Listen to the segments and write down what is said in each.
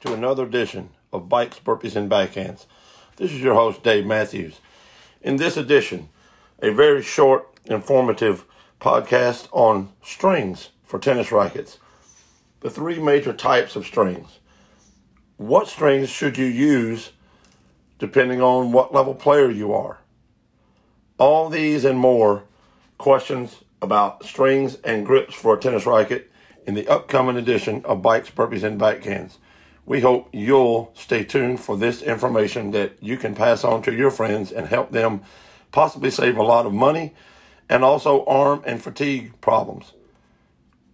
to another edition of Bikes, Burpees, and Backhands. This is your host, Dave Mathews. In this edition, a very short, informative podcast on strings for tennis rackets. The three major types of strings. What strings should you use depending on what level player you are? All these and more questions about strings and grips for a tennis racket in the upcoming edition of Bikes, Burpees, and Backhands. We hope you'll stay tuned for this information that you can pass on to your friends and help them possibly save a lot of money and also arm and fatigue problems.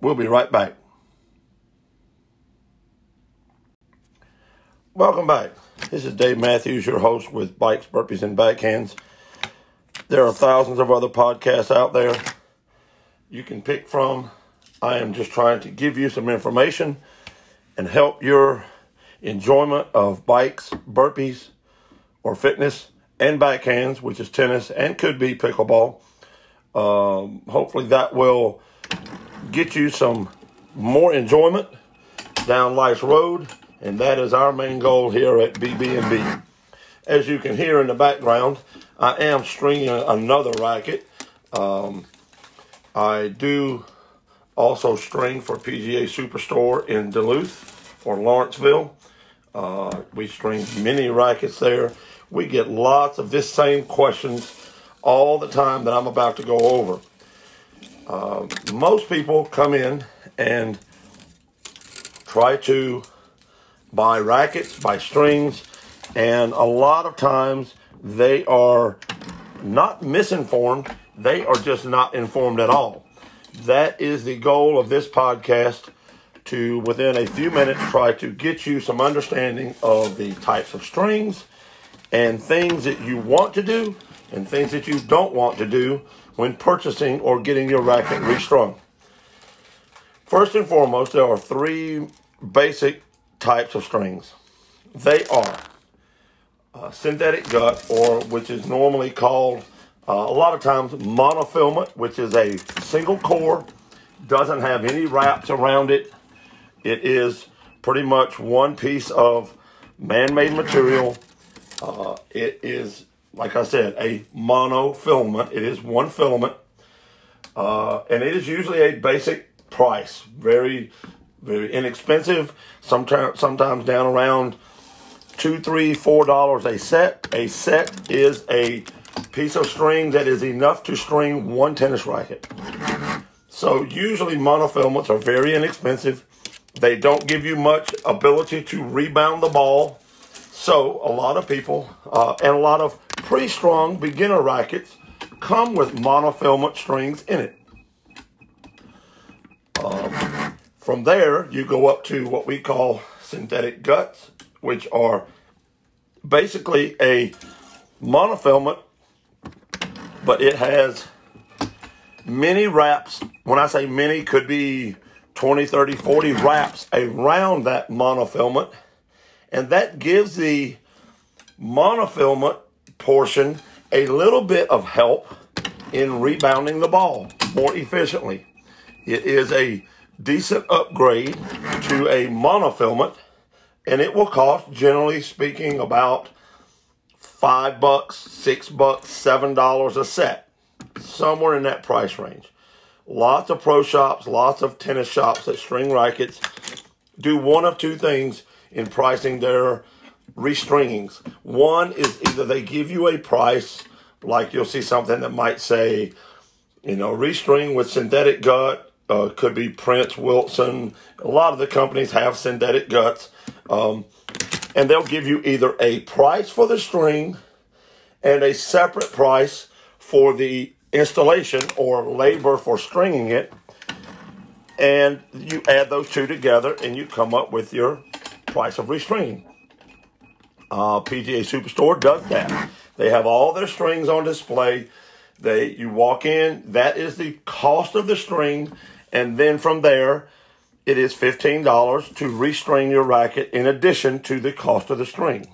We'll be right back. Welcome back. This is Dave Mathews, your host with Bikes, Burpees, and Backhands. There are thousands of other podcasts out there you can pick from. I am just trying to give you some information and help your enjoyment of bikes, burpees, or fitness and backhands, which is tennis and could be pickleball. Um, hopefully, that will get you some more enjoyment down life's road, and that is our main goal here at BB&B. As you can hear in the background, I am stringing another racket. Um, I do also string for PGA Superstore in Duluth or Lawrenceville. Uh, we string many rackets there. We get lots of this same questions all the time that I'm about to go over. Uh, most people come in and try to buy rackets, buy strings, and a lot of times they are not misinformed, they are just not informed at all that is the goal of this podcast to within a few minutes try to get you some understanding of the types of strings and things that you want to do and things that you don't want to do when purchasing or getting your racket restrung. First and foremost, there are three basic types of strings. They are synthetic gut, or which is normally called uh, a lot of times monofilament, which is a single core, doesn't have any wraps around it. It is pretty much one piece of man-made material. Uh, it is, like I said, a monofilament. It is one filament. Uh, and it is usually a basic price. Very, very inexpensive. Sometimes, sometimes down around two, three, four dollars a set. A set is a piece of string that is enough to string one tennis racket. So usually monofilaments are very inexpensive. They don't give you much ability to rebound the ball. So a lot of people uh, and a lot of pre-strung beginner rackets come with monofilament strings in it. Um, from there, you go up to what we call synthetic guts, which are basically a monofilament but it has many wraps. When I say many, could be 20, 30, 40 wraps around that monofilament. And that gives the monofilament portion a little bit of help in rebounding the ball more efficiently. It is a decent upgrade to a monofilament, and it will cost, generally speaking, about five bucks, six bucks, seven dollars a set, somewhere in that price range. Lots of pro shops, lots of tennis shops that string rackets do one of two things in pricing their restringings. One is either they give you a price, like you'll see something that might say, you know, restring with synthetic gut, uh, could be Prince, Wilson. A lot of the companies have synthetic guts. Um, and they'll give you either a price for the string and a separate price for the installation or labor for stringing it. And you add those two together and you come up with your price of restringing. Uh, PGA Superstore does that. They have all their strings on display. They you walk in, that is the cost of the string, and then from there it is $15 to restring your racket in addition to the cost of the string.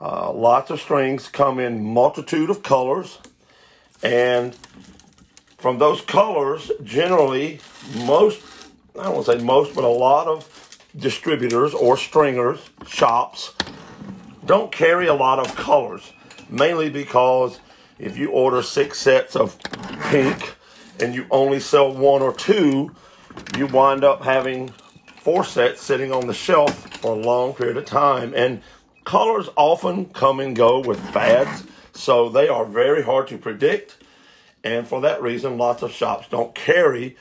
Uh, lots of strings come in multitude of colors, and from those colors, generally, most, I don't want to say most, but a lot of distributors or stringers, shops, don't carry a lot of colors, mainly because if you order six sets of pink and you only sell one or two, you wind up having four sets sitting on the shelf for a long period of time. And colors often come and go with fads, so they are very hard to predict. And for that reason, lots of shops don't carry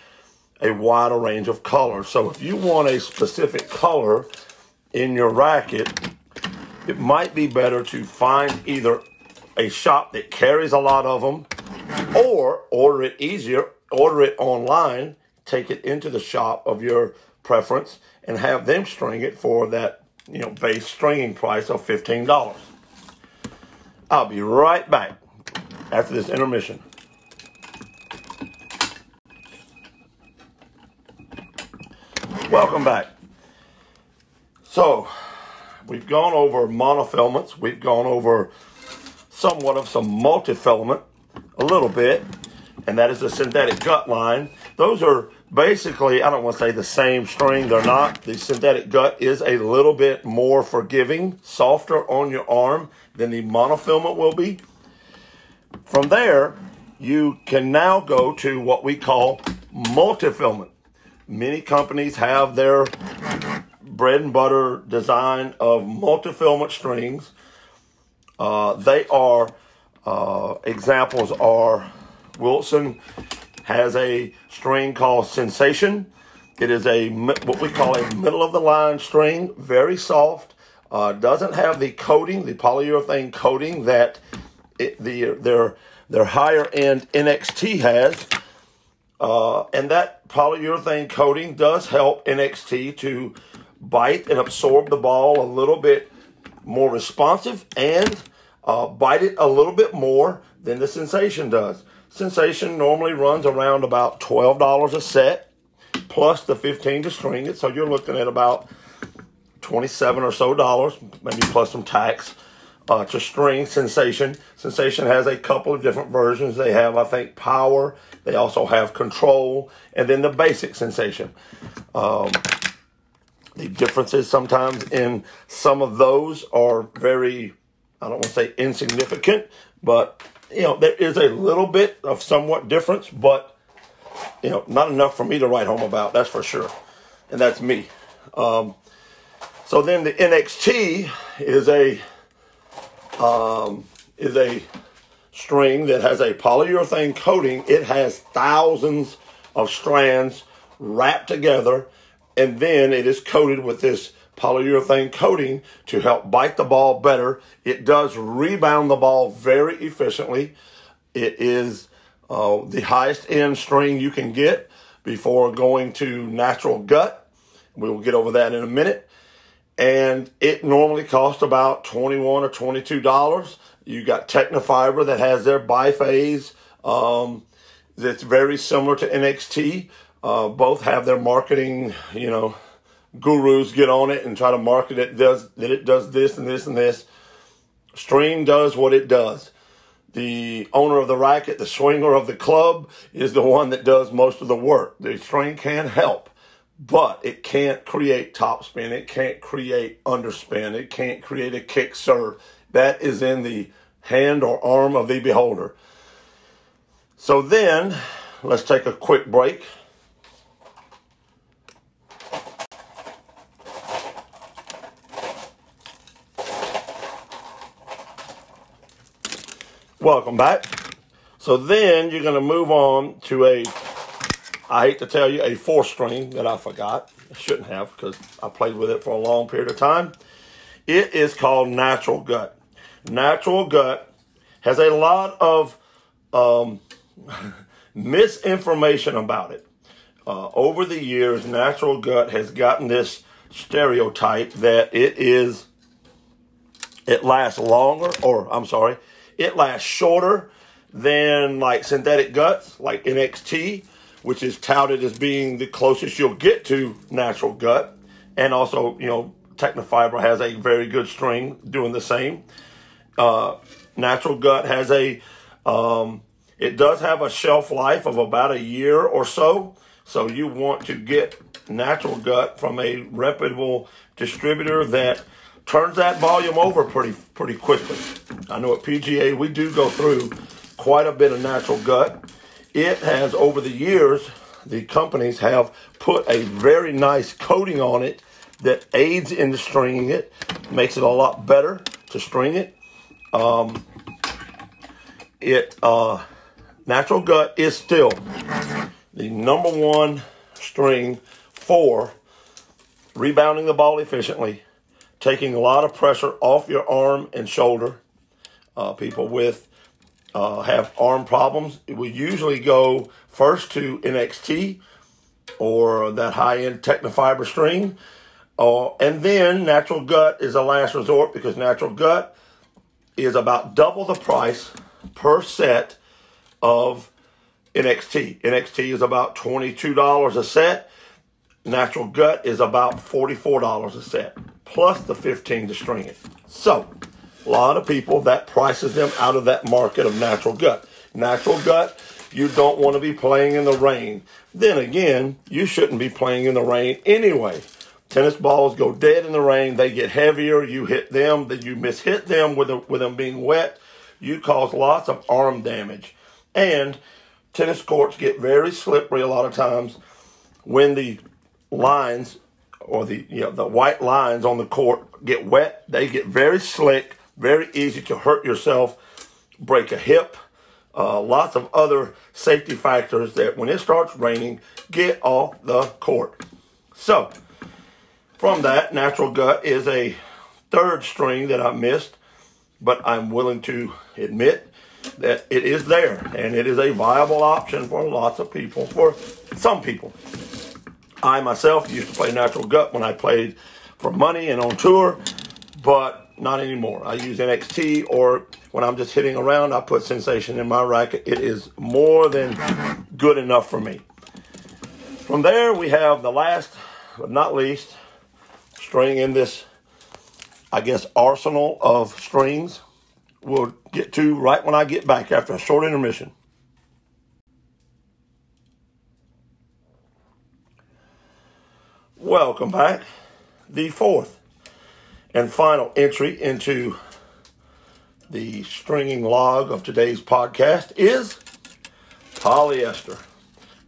a wider range of colors. So if you want a specific color in your racket, it might be better to find either a shop that carries a lot of them or order it easier, order it online, take it into the shop of your preference and have them string it for that, you know, base stringing price of $15. I'll be right back after this intermission. Welcome back. So, we've gone over monofilaments, we've gone over somewhat of some multifilament, a little bit, and that is the synthetic gut line. Those are basically, I don't want to say the same string, they're not. The synthetic gut is a little bit more forgiving, softer on your arm than the monofilament will be. From there, you can now go to what we call multifilament. Many companies have their bread and butter design of multifilament strings. Uh, they are, uh, examples are Wilson has a string called Sensation. It is a what we call a middle of the line string, very soft. Uh, doesn't have the coating, the polyurethane coating that it, the their their higher end NXT has. Uh, and that polyurethane coating does help NXT to bite and absorb the ball a little bit more responsive and uh, bite it a little bit more than the Sensation does. Sensation normally runs around about $12 a set plus the 15 to string it. So you're looking at about 27 or so dollars, maybe plus some tax uh, to string Sensation. Sensation has a couple of different versions. They have, I think, Power. They also have Control, and then the basic Sensation. Um, the differences sometimes in some of those are very, I don't want to say insignificant, but you know there is a little bit of somewhat difference, but you know not enough for me to write home about. That's for sure, and that's me. Um, so then the NXT is a um, is a string that has a polyurethane coating. It has thousands of strands wrapped together, and then it is coated with this polyurethane coating to help bite the ball better. It does rebound the ball very efficiently. It is uh, the highest end string you can get before going to natural gut. We will get over that in a minute and it normally costs about 21 or 22 dollars you got Tecnifibre that has their biphase um, that's very similar to nxt uh, both have their marketing you know gurus get on it and try to market it does that it does this and this and this string does what it does the owner of the racket the swinger of the club is the one that does most of the work the string can help but it can't create topspin. It can't create underspin. It can't create a kick serve. That is in the hand or arm of the beholder. So then, let's take a quick break. Welcome back. So then you're going to move on to a I hate to tell you, a four string that I forgot. I shouldn't have because I played with it for a long period of time. It is called Natural Gut. Natural Gut has a lot of um, misinformation about it. Uh, over the years, Natural Gut has gotten this stereotype that it is, it lasts longer, or I'm sorry, it lasts shorter than like synthetic guts, like NXT which is touted as being the closest you'll get to natural gut. And also, you know, Tecnifibre has a very good string doing the same. Uh, natural gut has a, um, it does have a shelf life of about a year or so. So you want to get natural gut from a reputable distributor that turns that volume over pretty pretty quickly. I know at PGA we do go through quite a bit of natural gut. It has over the years the companies have put a very nice coating on it that aids in stringing it, makes it a lot better to string it. Um, it uh, natural gut is still the number one string for rebounding the ball efficiently, taking a lot of pressure off your arm and shoulder. Uh, people with uh, have arm problems, we usually go first to NXT or that high end Tecnifibre string. Uh, and then natural gut is a last resort because natural gut is about double the price per set of NXT. NXT is about $22 a set. Natural gut is about $44 a set, plus the 15 to string it. So, a lot of people that prices them out of that market of natural gut. Natural gut, you don't want to be playing in the rain. Then again, you shouldn't be playing in the rain anyway. Tennis balls go dead in the rain. They get heavier. You hit them, then you mishit them with, them, with them being wet. You cause lots of arm damage. And tennis courts get very slippery a lot of times when the lines or the you know the white lines on the court get wet. They get very slick, very easy to hurt yourself, break a hip, uh, lots of other safety factors that when it starts raining, get off the court. So, from that, natural gut is a third string that I missed, but I'm willing to admit that it is there and it is a viable option for lots of people, for some people. I myself used to play natural gut when I played for money and on tour, but not anymore. I use NXT or when I'm just hitting around, I put sensation in my racket. It is more than good enough for me. From there, we have the last but not least string in this, I guess, arsenal of strings we'll get to right when I get back after a short intermission. Welcome back. The fourth and final entry into the stringing log of today's podcast is polyester.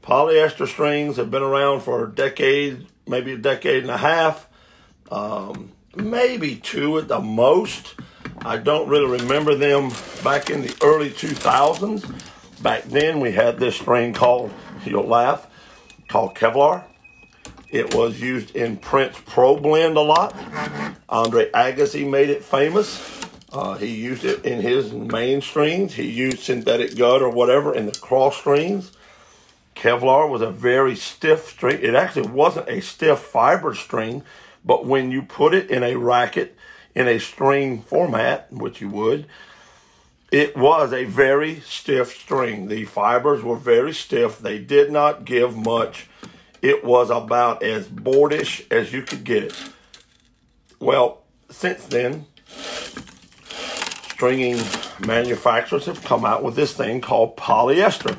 Polyester strings have been around for decades, maybe a decade and a half, um, maybe two at the most. I don't really remember them back in the early 2000s. Back then, we had this string called, you'll laugh, called Kevlar. It was used in Prince Pro Blend a lot. Andre Agassi made it famous. Uh, he used it in his main strings. He used synthetic gut or whatever in the cross strings. Kevlar was a very stiff string. It actually wasn't a stiff fiber string, but when you put it in a racket, in a string format, which you would, it was a very stiff string. The fibers were very stiff. They did not give much. It was about as boardish as you could get it. Well, since then, stringing manufacturers have come out with this thing called polyester.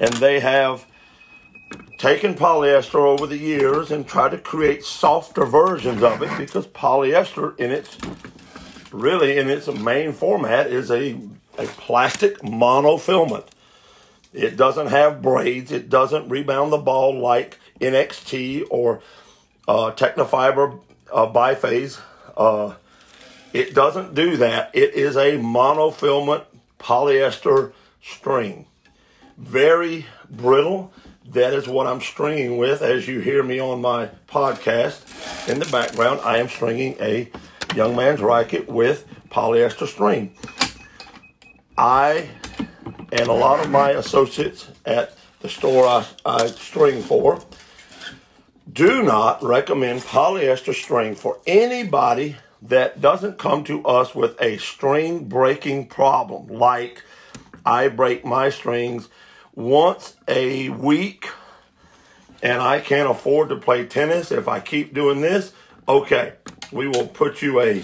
And they have taken polyester over the years and tried to create softer versions of it because polyester in its really in its main format is a, a plastic monofilament. It doesn't have braids. It doesn't rebound the ball like NXT or uh, Tecnifibre uh, biphase. Uh, it doesn't do that. It is a monofilament polyester string. Very brittle that is what I'm stringing with. As you hear me on my podcast in the background, I am stringing a young man's racket with polyester string. I and a lot of my associates at the store I, I string for do not recommend polyester string for anybody that doesn't come to us with a string breaking problem. Like I break my strings once a week and I can't afford to play tennis. If I keep doing this, okay, we will put you a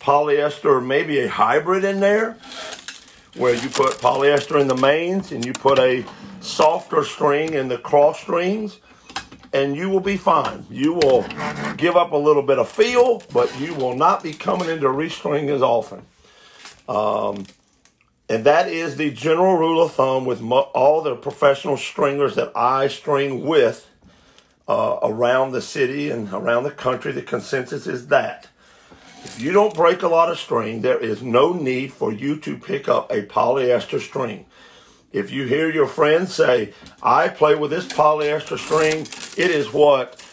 polyester, maybe a hybrid in there where you put polyester in the mains and you put a softer string in the cross strings and you will be fine. You will give up a little bit of feel, but you will not be coming into restring as often. Um, and that is the general rule of thumb with all the professional stringers that I string with uh, around the city and around the country. The consensus is that if you don't break a lot of string, there is no need for you to pick up a polyester string. If you hear your friends say, I play with this polyester string, it is what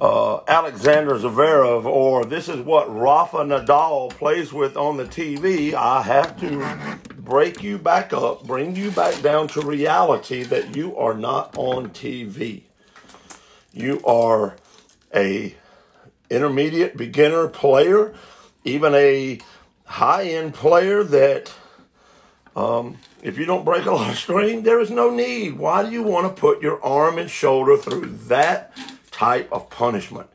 uh, Alexander Zverev or this is what Rafa Nadal plays with on the TV, I have to break you back up, bring you back down to reality that you are not on TV. You are a intermediate beginner player, even a high end player that um, if you don't break a lot of string, there is no need. Why do you want to put your arm and shoulder through that type of punishment?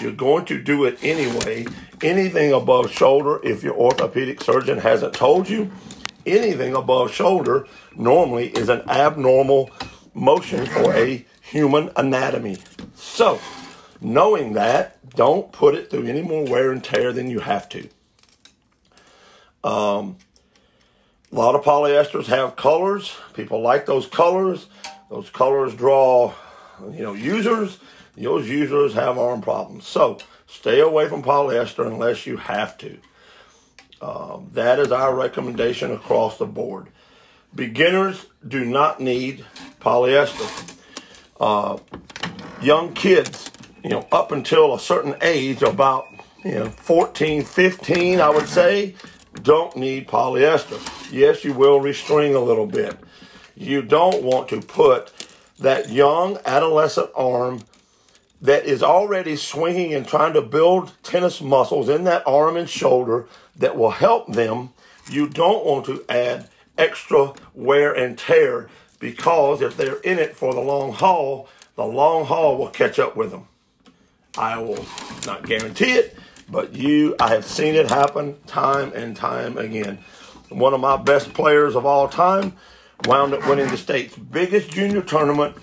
You're going to do it anyway. Anything above shoulder, if your orthopedic surgeon hasn't told you, anything above shoulder normally is an abnormal motion for a human anatomy. So, knowing that, don't put it through any more wear and tear than you have to. Um, a lot of polyesters have colors. People like those colors. Those colors draw, you know, users. Those users have arm problems. So stay away from polyester unless you have to. Um, that is our recommendation across the board. Beginners do not need polyester. Uh, young kids, you know, up until a certain age, about you know 14, 15, I would say, don't need polyester. Yes, you will restring a little bit. You don't want to put that young adolescent arm that is already swinging and trying to build tennis muscles in that arm and shoulder that will help them. You don't want to add extra wear and tear because if they're in it for the long haul, the long haul will catch up with them. I will not guarantee it, but you, I have seen it happen time and time again. One of my best players of all time wound up winning the state's biggest junior tournament.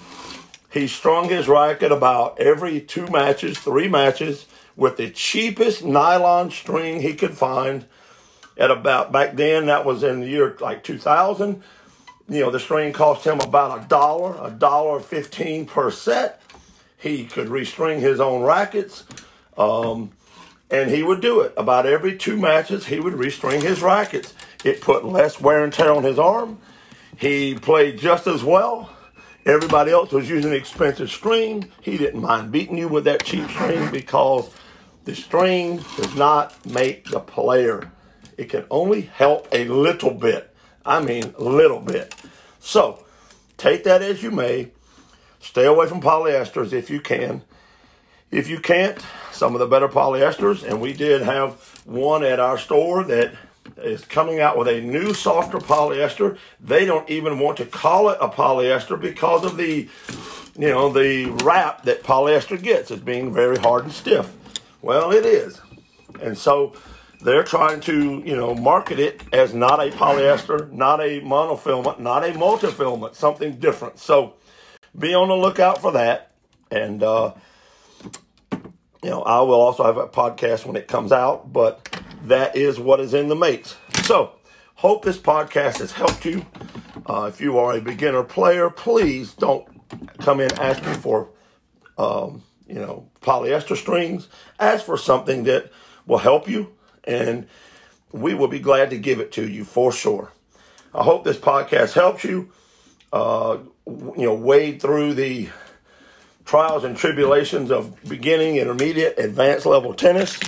He strung his racket about every two matches, three matches, with the cheapest nylon string he could find. At about back then, that was in the year like 2000. You know, the string cost him about a dollar, a dollar fifteen per set. He could restring his own rackets. Um, and he would do it. About every two matches, he would restring his rackets. It put less wear and tear on his arm. He played just as well. Everybody else was using the expensive string. He didn't mind beating you with that cheap string because the string does not make the player. It can only help a little bit. I mean, little bit. So, take that as you may. Stay away from polyesters if you can. If you can't, some of the better polyesters, and we did have one at our store that is coming out with a new softer polyester. They don't even want to call it a polyester because of the, you know, the wrap that polyester gets as being very hard and stiff. Well, it is. And so they're trying to, you know, market it as not a polyester, not a monofilament, not a multifilament, something different. So be on the lookout for that. And, uh, you know, I will also have a podcast when it comes out, but that is what is in the mates. So, hope this podcast has helped you. Uh, if you are a beginner player, please don't come in asking for, um, you know, polyester strings. Ask for something that will help you, and we will be glad to give it to you for sure. I hope this podcast helps you. Uh, you know, wade through the trials and tribulations of beginning, intermediate, advanced level tennis,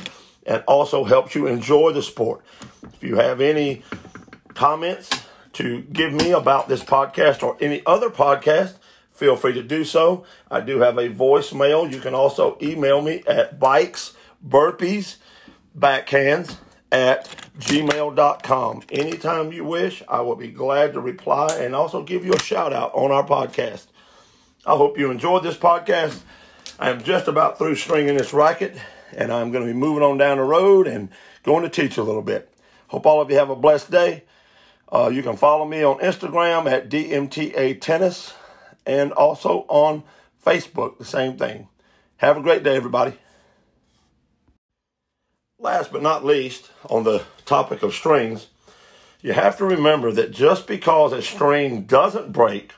and also helps you enjoy the sport. If you have any comments to give me about this podcast or any other podcast, feel free to do so. I do have a voicemail. You can also email me at bikes, burpees, backhands at gmail.com. Anytime you wish, I will be glad to reply and also give you a shout out on our podcast. I hope you enjoyed this podcast. I am just about through stringing this racket, and I'm going to be moving on down the road and going to teach a little bit. Hope all of you have a blessed day. Uh, you can follow me on Instagram at DMTA Tennis and also on Facebook, the same thing. Have a great day, everybody. Last but not least, on the topic of strings, you have to remember that just because a string doesn't break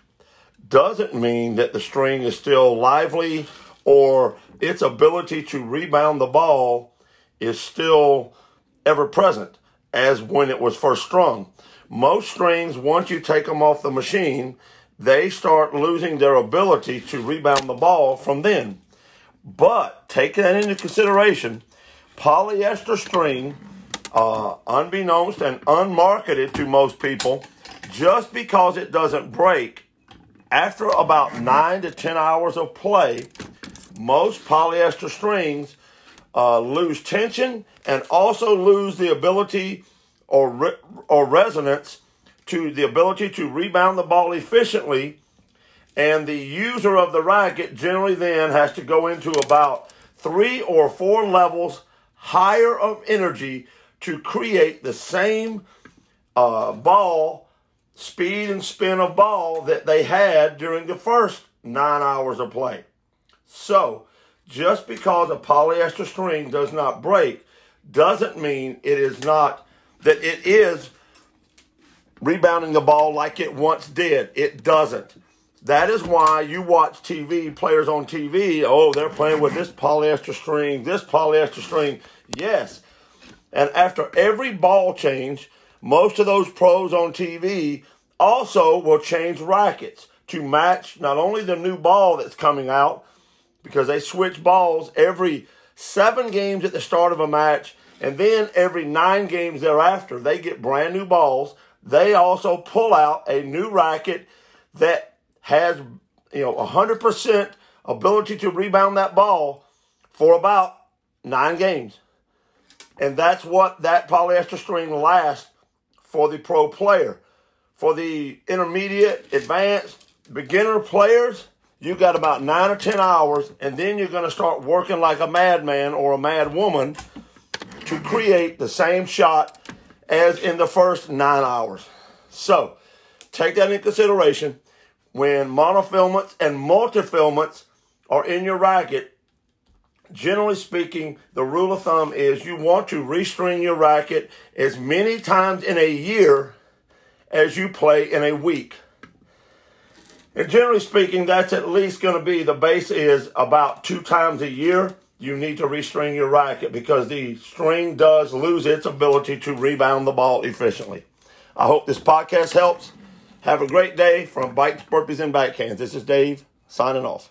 doesn't mean that the string is still lively or its ability to rebound the ball is still ever present as when it was first strung. Most strings, once you take them off the machine, they start losing their ability to rebound the ball from then. But taking that into consideration, polyester string, uh, unbeknownst and unmarketed to most people, just because it doesn't break, after about nine to 10 hours of play, most polyester strings uh, lose tension and also lose the ability or, re- or resonance to the ability to rebound the ball efficiently. And the user of the racket generally then has to go into about three or four levels higher of energy to create the same uh, ball speed and spin of ball that they had during the first nine hours of play. So, just because a polyester string does not break doesn't mean it is not, that it is rebounding the ball like it once did. It doesn't. That is why you watch TV, players on TV, oh, they're playing with this polyester string, this polyester string. Yes. And after every ball change, most of those pros on TV also will change rackets to match not only the new ball that's coming out, because they switch balls every seven games at the start of a match, and then every nine games thereafter, they get brand new balls. They also pull out a new racket that has, you know, 100% ability to rebound that ball for about nine games. And that's what that polyester string lasts for the pro player. For the intermediate, advanced, beginner players, you got about nine or 10 hours, and then you're going to start working like a madman or a mad woman to create the same shot as in the first nine hours. So take that into consideration when monofilaments and multifilaments are in your racket. Generally speaking, the rule of thumb is you want to restring your racket as many times in a year as you play in a week. And generally speaking, that's at least going to be the base is about two times a year. You need to restring your racket because the string does lose its ability to rebound the ball efficiently. I hope this podcast helps. Have a great day from Bikes, Burpees, and Backhands. This is Dave signing off.